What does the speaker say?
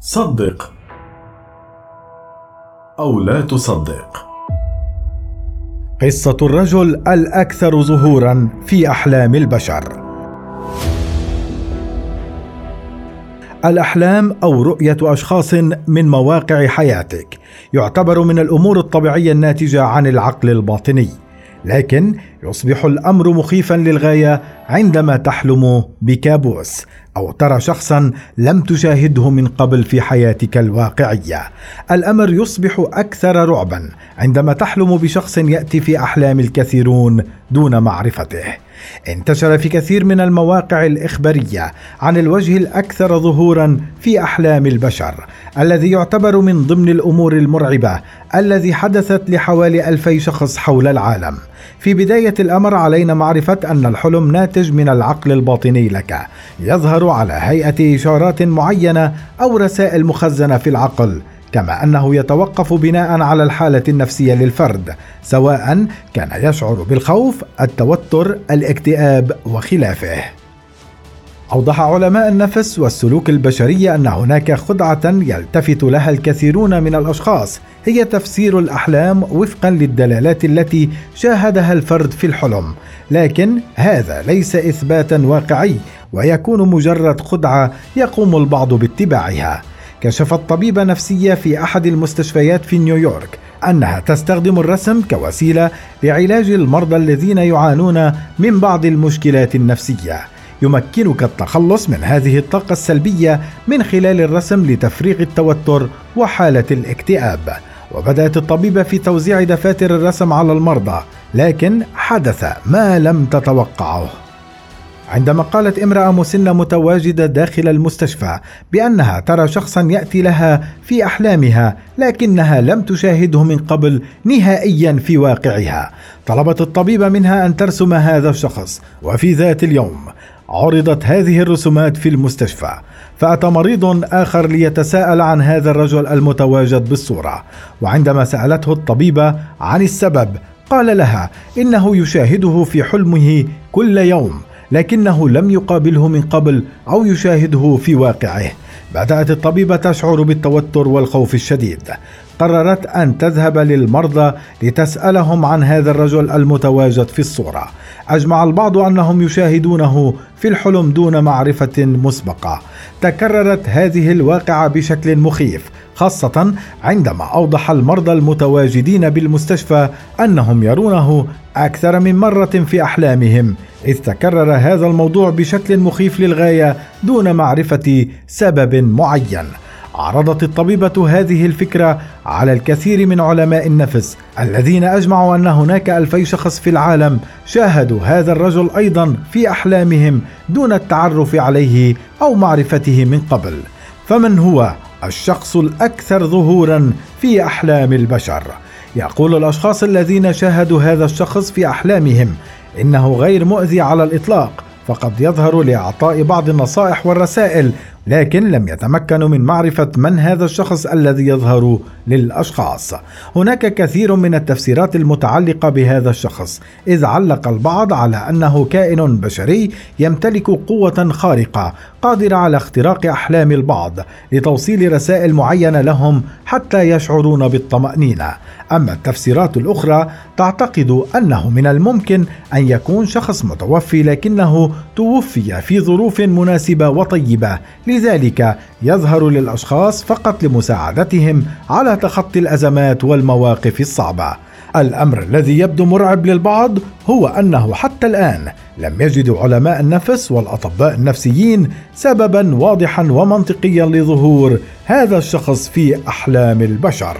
صدق أو لا تصدق. قصة الرجل الأكثر ظهورا في أحلام البشر. الأحلام أو رؤية أشخاص من مواقع حياتك يعتبر من الأمور الطبيعية الناتجة عن العقل الباطني. لكن يصبح الأمر مخيفا للغاية عندما تحلم بكابوس أو ترى شخصا لم تشاهده من قبل في حياتك الواقعية. الأمر يصبح أكثر رعبا عندما تحلم بشخص يأتي في أحلام الكثيرون دون معرفته. انتشر في كثير من المواقع الإخبارية عن الوجه الأكثر ظهورا في أحلام البشر الذي يعتبر من ضمن الأمور المرعبة الذي حدثت لحوالي ألفي شخص حول العالم. في بداية الأمر علينا معرفة أن الحلم ناتج من العقل الباطني لك يظهر على هيئة إشارات معينة أو رسائل مخزنة في العقل كما أنه يتوقف بناء على الحالة النفسية للفرد سواء كان يشعر بالخوف التوتر الاكتئاب وخلافه. أوضح علماء النفس والسلوك البشري أن هناك خدعة يلتفت لها الكثيرون من الأشخاص هي تفسير الأحلام وفقا للدلالات التي شاهدها الفرد في الحلم، لكن هذا ليس إثباتا واقعي ويكون مجرد خدعة يقوم البعض باتباعها. كشفت طبيبة نفسية في أحد المستشفيات في نيويورك أنها تستخدم الرسم كوسيلة لعلاج المرضى الذين يعانون من بعض المشكلات النفسية. يمكنك التخلص من هذه الطاقة السلبية من خلال الرسم لتفريغ التوتر وحالة الاكتئاب. وبدأت الطبيبة في توزيع دفاتر الرسم على المرضى، لكن حدث ما لم تتوقعه. عندما قالت امرأة مسنة متواجدة داخل المستشفى بأنها ترى شخصا يأتي لها في أحلامها لكنها لم تشاهده من قبل نهائيا في واقعها طلبت الطبيبة منها أن ترسم هذا الشخص وفي ذات اليوم عرضت هذه الرسومات في المستشفى فأتى مريض آخر ليتساءل عن هذا الرجل المتواجد بالصورة وعندما سألته الطبيبة عن السبب قال لها إنه يشاهده في حلمه كل يوم لكنه لم يقابله من قبل أو يشاهده في واقعه. بدأت الطبيبة تشعر بالتوتر والخوف الشديد. قررت أن تذهب للمرضى لتسألهم عن هذا الرجل المتواجد في الصورة. أجمع البعض أنهم يشاهدونه في الحلم دون معرفة مسبقة. تكررت هذه الواقعة بشكل مخيف خاصة عندما أوضح المرضى المتواجدين بالمستشفى أنهم يرونه أكثر من مرة في أحلامهم. إذ تكرر هذا الموضوع بشكل مخيف للغاية دون معرفة سبب معين. عرضت الطبيبة هذه الفكرة على الكثير من علماء النفس الذين أجمعوا أن هناك ألفي شخص في العالم شاهدوا هذا الرجل أيضا في أحلامهم دون التعرف عليه أو معرفته من قبل فمن هو الشخص الأكثر ظهورا في أحلام البشر؟ يقول الأشخاص الذين شاهدوا هذا الشخص في أحلامهم إنه غير مؤذي على الإطلاق فقد يظهر لإعطاء بعض النصائح والرسائل لكن لم يتمكنوا من معرفة من هذا الشخص الذي يظهر للأشخاص. هناك كثير من التفسيرات المتعلقة بهذا الشخص، إذ علق البعض على أنه كائن بشري يمتلك قوة خارقة قادرة على اختراق أحلام البعض لتوصيل رسائل معينة لهم حتى يشعرون بالطمأنينة. أما التفسيرات الأخرى تعتقد أنه من الممكن أن يكون شخص متوفي لكنه توفي في ظروف مناسبة وطيبة لذلك يظهر للأشخاص فقط لمساعدتهم على تخطي الأزمات والمواقف الصعبة. الأمر الذي يبدو مرعب للبعض هو أنه حتى الآن لم يجدوا علماء النفس والأطباء النفسيين سببا واضحا ومنطقيا لظهور هذا الشخص في أحلام البشر.